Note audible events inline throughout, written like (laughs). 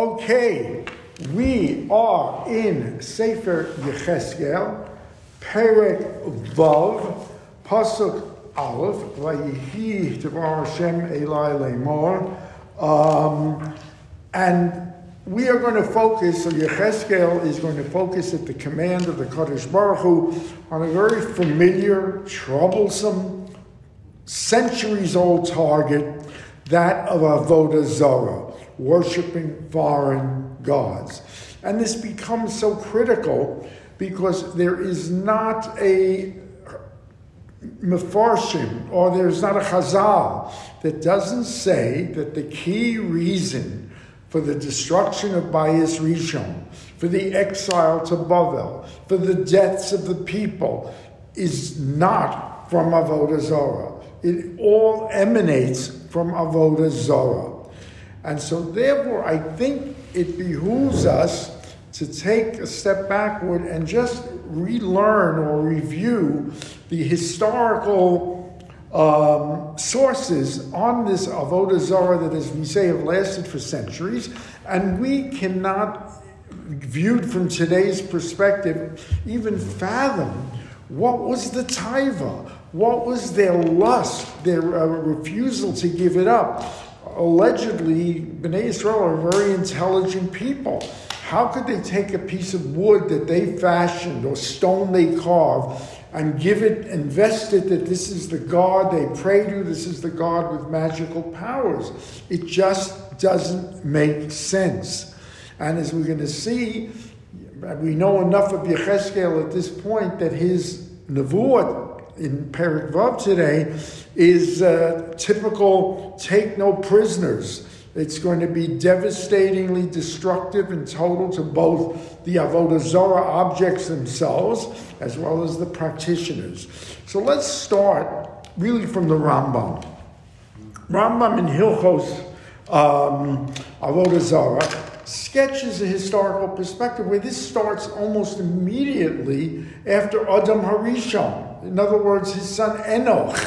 Okay, we are in Sefer Yechezkel, Perek Vav, Pasuk Aleph, Vayihi Tevar Hashem Eli Lemor, um, and we are going to focus, so Yechezkel is going to focus at the command of the Kadosh Baruch Hu on a very familiar, troublesome, centuries old target, that of Avodah Zarah worshiping foreign gods. And this becomes so critical because there is not a mefarshim or there's not a chazal that doesn't say that the key reason for the destruction of Bayis Rishon, for the exile to Bavel, for the deaths of the people, is not from Avodah Zorah. It all emanates from Avodah Zorah. And so, therefore, I think it behooves us to take a step backward and just relearn or review the historical um, sources on this Avodah Zarah that, as we say, have lasted for centuries. And we cannot, viewed from today's perspective, even fathom what was the taiva, what was their lust, their uh, refusal to give it up allegedly, Bnei Israel are very intelligent people. How could they take a piece of wood that they fashioned or stone they carved and give it, invest it that this is the God they pray to, this is the God with magical powers? It just doesn't make sense. And as we're going to see, we know enough of Yechezkel at this point that his nevuah in Perek Vav today is uh, typical take no prisoners. It's going to be devastatingly destructive and total to both the Avodah Zorah objects themselves as well as the practitioners. So let's start really from the Rambam. Rambam in Hilchos um, Avodah Zorah sketches a historical perspective where this starts almost immediately after Adam Harishon. In other words, his son Enoch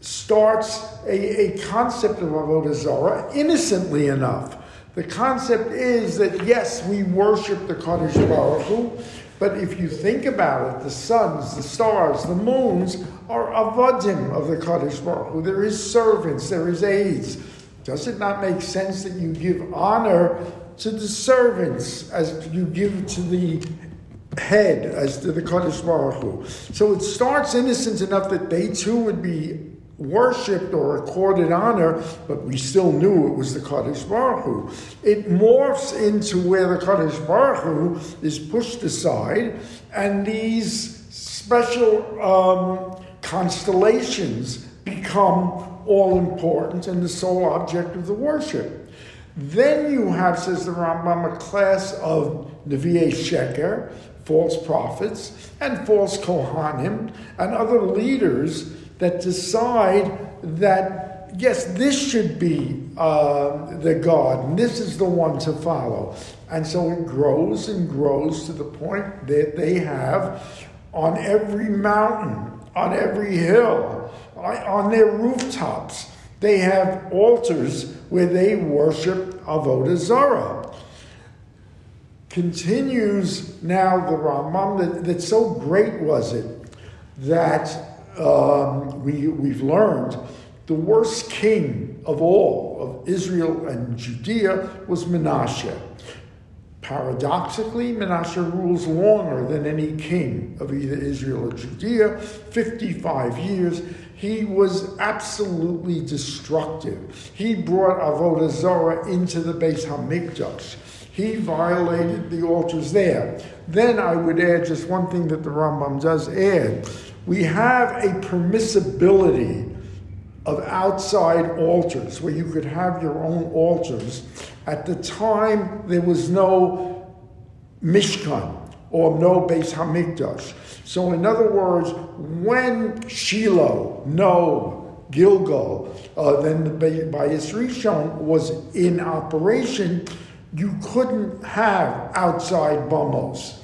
starts a, a concept of Avodah Zarah innocently enough. The concept is that yes, we worship the Kadosh Baruch Hu, but if you think about it, the suns, the stars, the moons are avodim of the Kadosh Baruch Hu. There is servants, there is aides. Does it not make sense that you give honor to the servants as you give to the head, as to the Kadosh Baruch Hu. So it starts innocent enough that they too would be worshipped or accorded honor, but we still knew it was the Kadosh Baruch Hu. It morphs into where the Kadosh Baruch Hu is pushed aside, and these special um, constellations become all important and the sole object of the worship. Then you have, says the Rambam, a class of Nevi'e Sheker, false prophets, and false Kohanim, and other leaders that decide that, yes, this should be uh, the God, and this is the one to follow. And so it grows and grows to the point that they have on every mountain, on every hill, on their rooftops, they have altars where they worship Avodah Zarah. Continues now the Rambam that, that so great was it that um, we, we've learned the worst king of all of Israel and Judea was Menashe. Paradoxically, Menashe rules longer than any king of either Israel or Judea, 55 years. He was absolutely destructive. He brought Avodah Zarah into the Beis Hamikdash. He violated the altars there. Then I would add just one thing that the Rambam does add. We have a permissibility of outside altars where you could have your own altars at the time, there was no Mishkan or no Beis Hamikdash. So, in other words, when Shiloh, no Gilgal, uh, then the Bayis Rishon was in operation, you couldn't have outside bamos.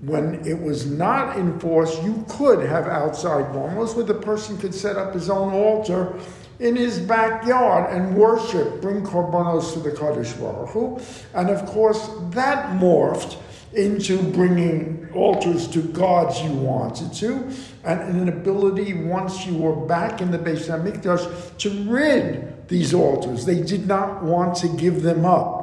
When it was not enforced, you could have outside bamos where the person could set up his own altar in his backyard and worship, bring korbanos to the Kadosh Baruch Hu. And of course, that morphed into bringing altars to gods you wanted to, and an ability once you were back in the Beis Hamikdash to rid these altars. They did not want to give them up.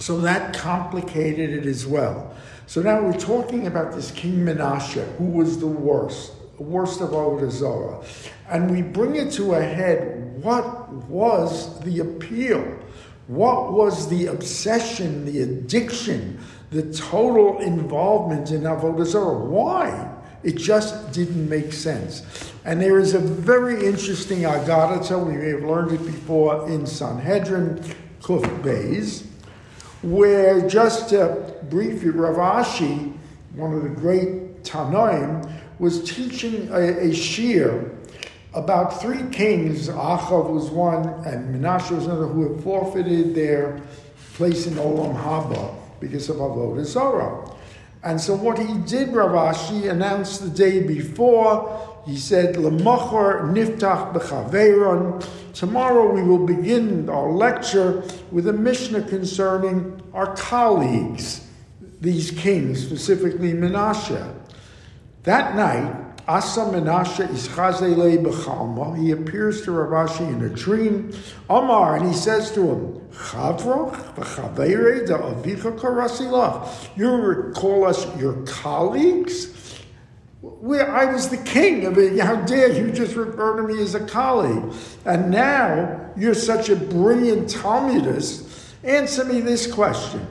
So that complicated it as well. So now we're talking about this King Menashe, who was the worst, worst of Avodah Zarah. And we bring it to a head, what was the appeal? What was the obsession, the addiction, the total involvement in Avodah Zarah? Why? It just didn't make sense. And there is a very interesting Agadata, we may have learned it before in Sanhedrin, Kuf Beis, where just briefly, Rav Ashi, one of the great Tanoim, was teaching a, a shir about three kings. Achav was one, and Menashe was another, who had forfeited their place in Olam Haba because of Avodah Zarah. And so what he did, Rav Ashi announced the day before, he said, Lemachar niftach b'chaveron. Tomorrow we will begin our lecture with a Mishnah concerning our colleagues, these kings, specifically Menashe. That night, Asa Menashe is chazele b'chalma. He appears to Rav Ashi in a dream. Omar, and he says to him, Chavroch da avicha karasilach. You call us your colleagues? Where I was the king of it. How dare you just refer to me as a colleague? And now you're such a brilliant Talmudist. Answer me this question.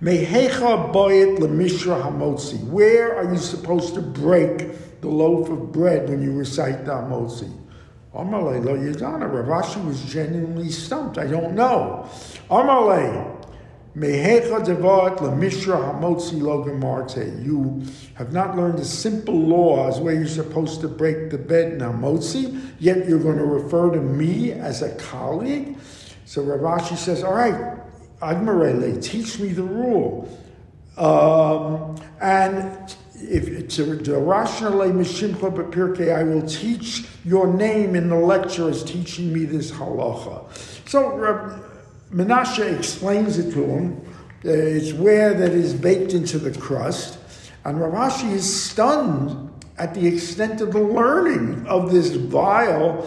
Mehecha boyet lemishra hamotzi. Where are you supposed to break the loaf of bread when you recite the hamotzi? Amalei lo yadana. Rav Ashi was genuinely stumped. I don't know. Amalei You have not learned the simple laws where you're supposed to break the bed in hamotzi, yet you're going to refer to me as a colleague. So Rav Ashi says, "All right, Agmarele, teach me the rule." Um, and if to Rashnale Mishimcha Bepirke, I will teach your name in the lecture as teaching me this halacha. So Menashe explains it to him. Uh, it's where that is baked into the crust. And Rav Ashi is stunned at the extent of the learning of this vile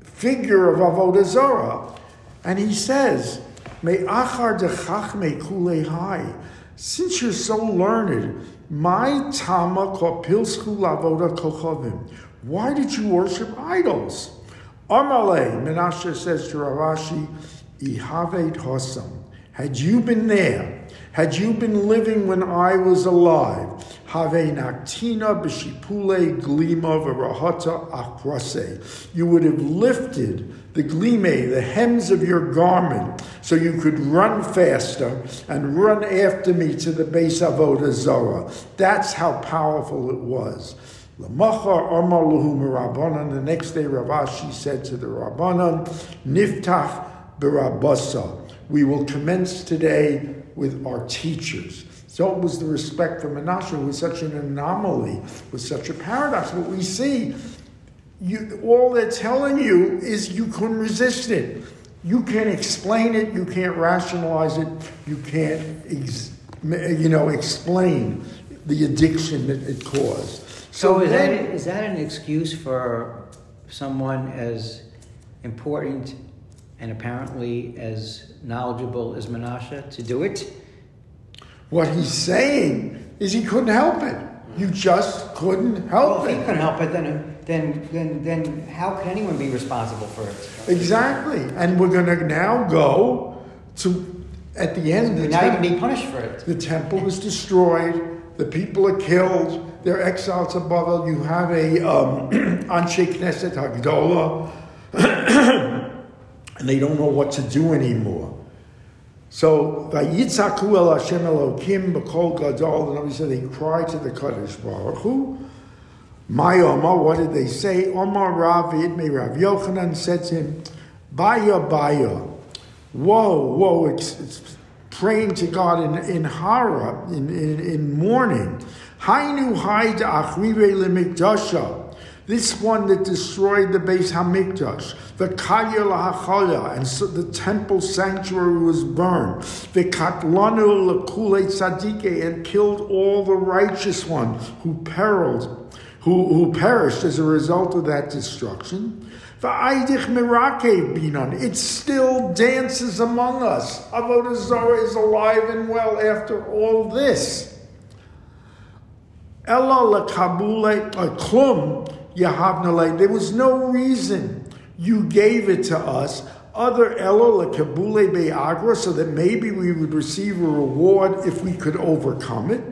figure of Avodah Zorah. And he says, Me achar dechachme kulehai. Since you're so learned, my tama kopilschu lavoda kochavim. Why did you worship idols? Amalei, Menashe says to Rav Ihavet Hossam. Had you been there, had you been living when I was alive, Have Naktina Bishipule Glima Varahata Akrase. You would have lifted the glime, the hems of your garment, so you could run faster and run after me to the base of Zara. That's how powerful it was. Lamachar Amar Luhu The next day, Rav Ashi said to the Rabbanan, Niftach Birabasa. We will commence today with our teachers. So it was the respect for Menashe, who was such an anomaly, was such a paradox. What we see, you, all they're telling you is you couldn't resist it. You can't explain it. You can't rationalize it. You can't, ex, you know, explain the addiction that it caused. So, so is, then, that, is that an excuse for someone as important and apparently as knowledgeable as Menashe to do it? What he's saying is he couldn't help it. You just couldn't help well, it. If he couldn't help it, then, then, then, then how can anyone be responsible for it? Exactly. And we're going to now go to, at the end, the now temp- be punished for it. The temple was destroyed. The people are killed. They're exiled to Babel. You have a um, (clears throat) Anshe Knesset Hagdola. (clears throat) and they don't know what to do anymore. So Vayitzaku el Hashem Elokim b'kol gadol, and said they cried to the Kadosh Baruch Hu. My Omar, what did they say? Omar Ravid, may Rav Yochanan said to him, Baya Baya. Whoa, whoa, it's, it's praying to God in, in Hara, in, in, in mourning. Hainu haida achrive lemikdasha. This one that destroyed the Beis Hamikdash, the Kalya lahachalya, and so the temple sanctuary was burned. The Katlanu lekule tzadike, and killed all the righteous one who periled, who, who perished as a result of that destruction. The Aidich Mirake Binon, it still dances among us. Avodah Zarah is alive and well after all this. Ella lekabule klum There was no reason you gave it to us other Ella lekabule be'agra, so that maybe we would receive a reward if we could overcome it.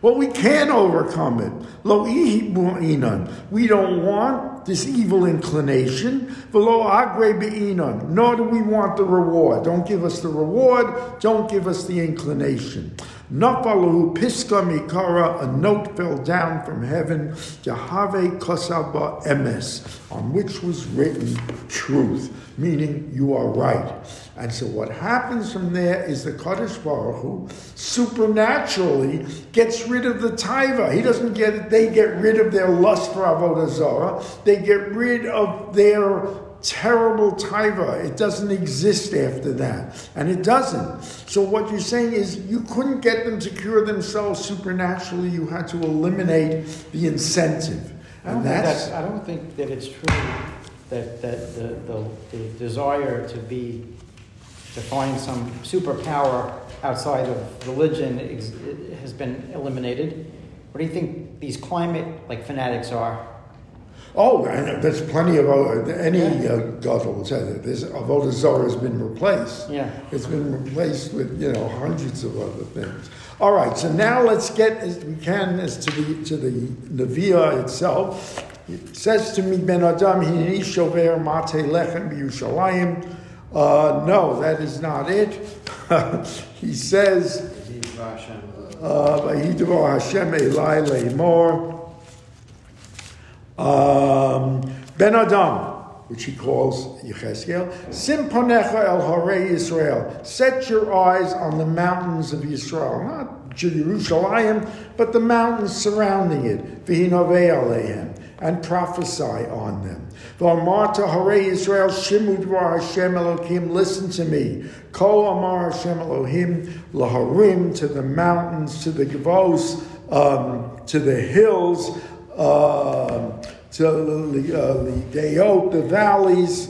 Well, we can overcome it. Lo We don't want this evil inclination. Velo agre be'inan. Nor do we want the reward. Don't give us the reward. Don't give us the inclination. Nafalu piska mikara, a note fell down from heaven, Yahave kosaba emes, on which was written truth, meaning you are right. And so what happens from there is the Kadosh Baruch Hu supernaturally gets rid of the taiva. He doesn't get it, they get rid of their lust for Avodah Zarah. They get rid of their terrible taiva. It doesn't exist after that. And it doesn't. So what you're saying is you couldn't get them to cure themselves supernaturally. You had to eliminate the incentive. And that's, that's, I don't think that it's true that, that the, the, the desire to be to find some superpower outside of religion has been eliminated. What do you think these climate like fanatics are? Oh, and there's plenty of uh, any yeah. uh, gadol will say that this avodah zarah has been replaced. Yeah, it's been replaced with you know hundreds of other things. All right, so now let's get as we can as to the to the Neviah itself. It says to me, Ben Adam, Hineni shover mate lechem b'Yushalayim. Uh, no, that is not it. (laughs) he says, "Vayidvar Hashem Elai Leimor." Um, ben Adam, which he calls Yechezkel, Simponecha el Hare Israel. Set your eyes on the mountains of Israel, not Jerusalem, but the mountains surrounding it. Alehem, and prophesy on them. V'amarta Hare Israel Shimud Hashem Elohim. Listen to me. Ko Amar Hashem Elohim laharim to the mountains, to the gavos, um, to the hills uh, to the valleys,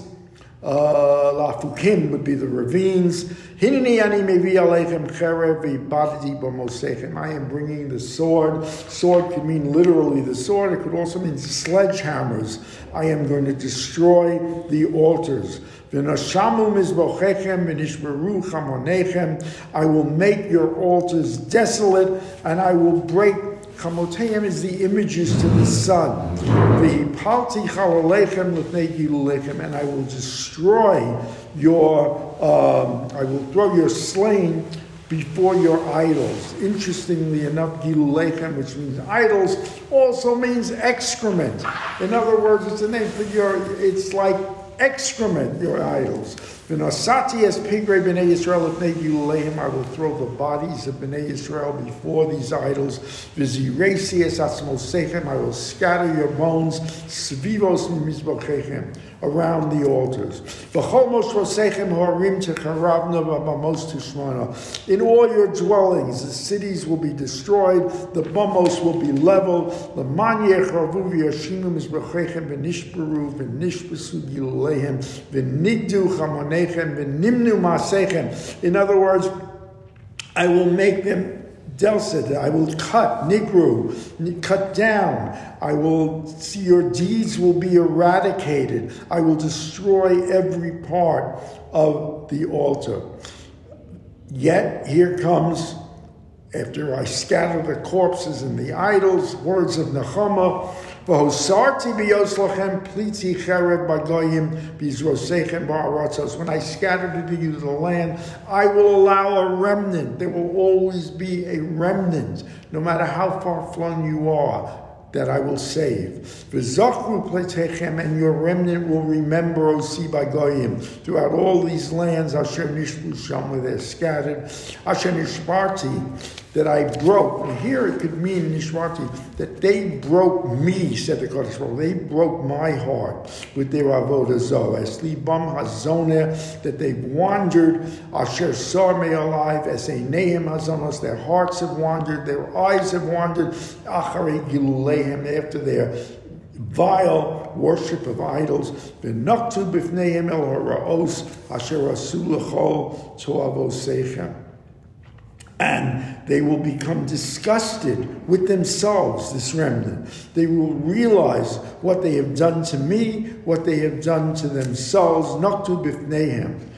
Lafukim would be the ravines. Hinini ani mevi aleichem cherev v'ibaditi I am bringing the sword. Sword could mean literally the sword. It could also mean sledgehammers. I am going to destroy the altars. V'nashamu mizbochechem. I will make your altars desolate, and I will break Chamoteim is the images to the sun. The palti chawalechem l'fnei and I will destroy your, um, I will throw your slain before your idols. Interestingly enough, gilulechem, which means idols, also means excrement. In other words, it's a name for your, it's like excrement, your idols. V'nasati es pigre b'nei Yisrael lefnei I will throw the bodies of b'nei Yisrael before these idols. V'ziresi es atzmosechem. I will scatter your bones. Svivos mizbochechem around the altars. In all your dwellings, the cities will be destroyed, the bamos will be leveled. In other words, I will make them Delsid, I will cut, Nigru, cut down. I will see your deeds will be eradicated. I will destroy every part of the altar. Yet here comes, after I scatter the corpses and the idols, words of Nechama, When I scattered to you the land, I will allow a remnant. There will always be a remnant, no matter how far flung you are that I will save. And your remnant will remember Osi Bagoyim throughout all these lands, Asher Nishbu where they're scattered. Asher Nishparti, that I broke. And here it could mean Nishwati that they broke me, said the Kodesh Baruch. They broke my heart with their avodah zoh. As libam that they've wandered. Asher sar me alive as a nehem hazonos. Their hearts have wandered. Their eyes have wandered. Acharei gilulehem after their vile worship of idols. V'naktu b'fneihem el haraos asher asu l'chol to'avosechem and they will become disgusted with themselves, this remnant. They will realize what they have done to me, what they have done to themselves, not Naktu bifnehem.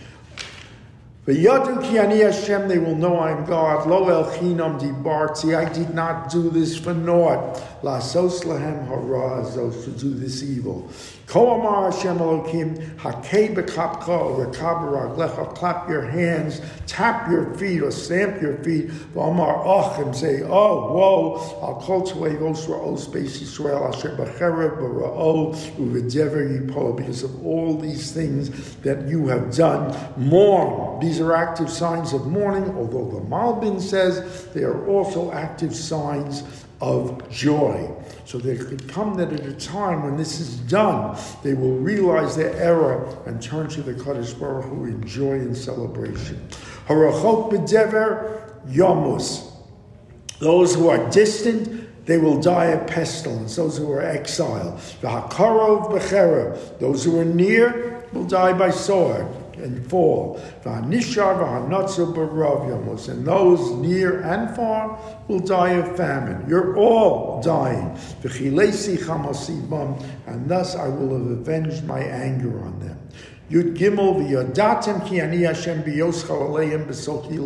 V'yadu ki ani Hashem, they will know I am God. Lo el chinam dibarti, I did not do this for naught. La sos lahem hara, to do this evil. Ko amar Hashem Elokim, hakei bekapka, rekab raglecha, clap your hands, tap your feet, or stamp your feet. V'amar and say, oh, whoa, I'll call to a os beis Yisrael, asher b'cherev b'ra'o, u'v'dever yipol, because of all these things that you have done. Mourn. These are active signs of mourning, although the Malbim says they are also active signs of joy. So there could come that at a time when this is done, they will realize their error and turn to the Kadosh Baruch Hu in joy and celebration. Harachot b'dever yamus. Those who are distant, they will die of pestilence. Those who are exiled. The hakarov b'cherev. Those who are near will die by sword and fall. And those near and far will die of famine. You're all dying. And thus I will have avenged my anger on them. Yud Gimel v'yadatem ki ani Hashem biyoschal aleim b'sochi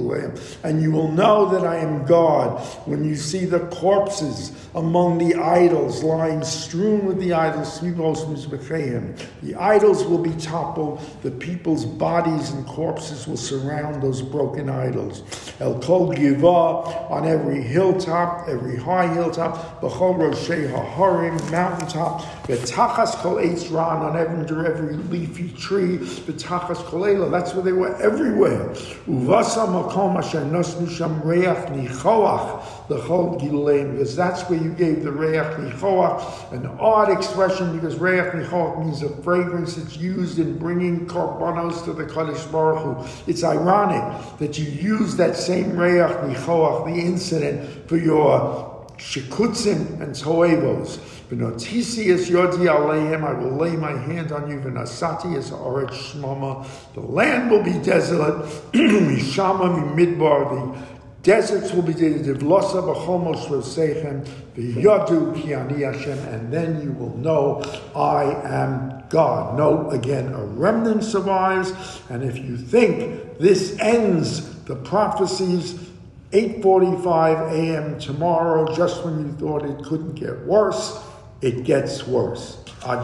And you will know that I am God when you see the corpses among the idols lying strewn with the idols. The idols will be toppled. The people's bodies and corpses will surround those broken idols. El kol givah on every hilltop, every high hilltop. B'chol roshei haharim mountaintop. V'tachas kol eitz ran on every, every leafy tree That's where they were everywhere. Uvasa. Because that's where you gave the reach nichoach, an odd expression because reach nichoach means a fragrance that's used in bringing korbanos to the Kadosh Baruch Hu. It's ironic that you use that same reach nichoach, the incident, for your shikutzim and toevos. V'notisi yodi aleim, I will lay my hand on you. V'nasati es oret shmama. The land will be desolate. (clears throat) Mishama midbar. The deserts will be desolate. V'losa b'chomos v'seichem. V'yodu ki ani Hashem. And then you will know I am God. No, again, a remnant survives. And if you think this ends the prophecies 8:45 a.m. tomorrow, just when you thought it couldn't get worse, it gets worse. Ad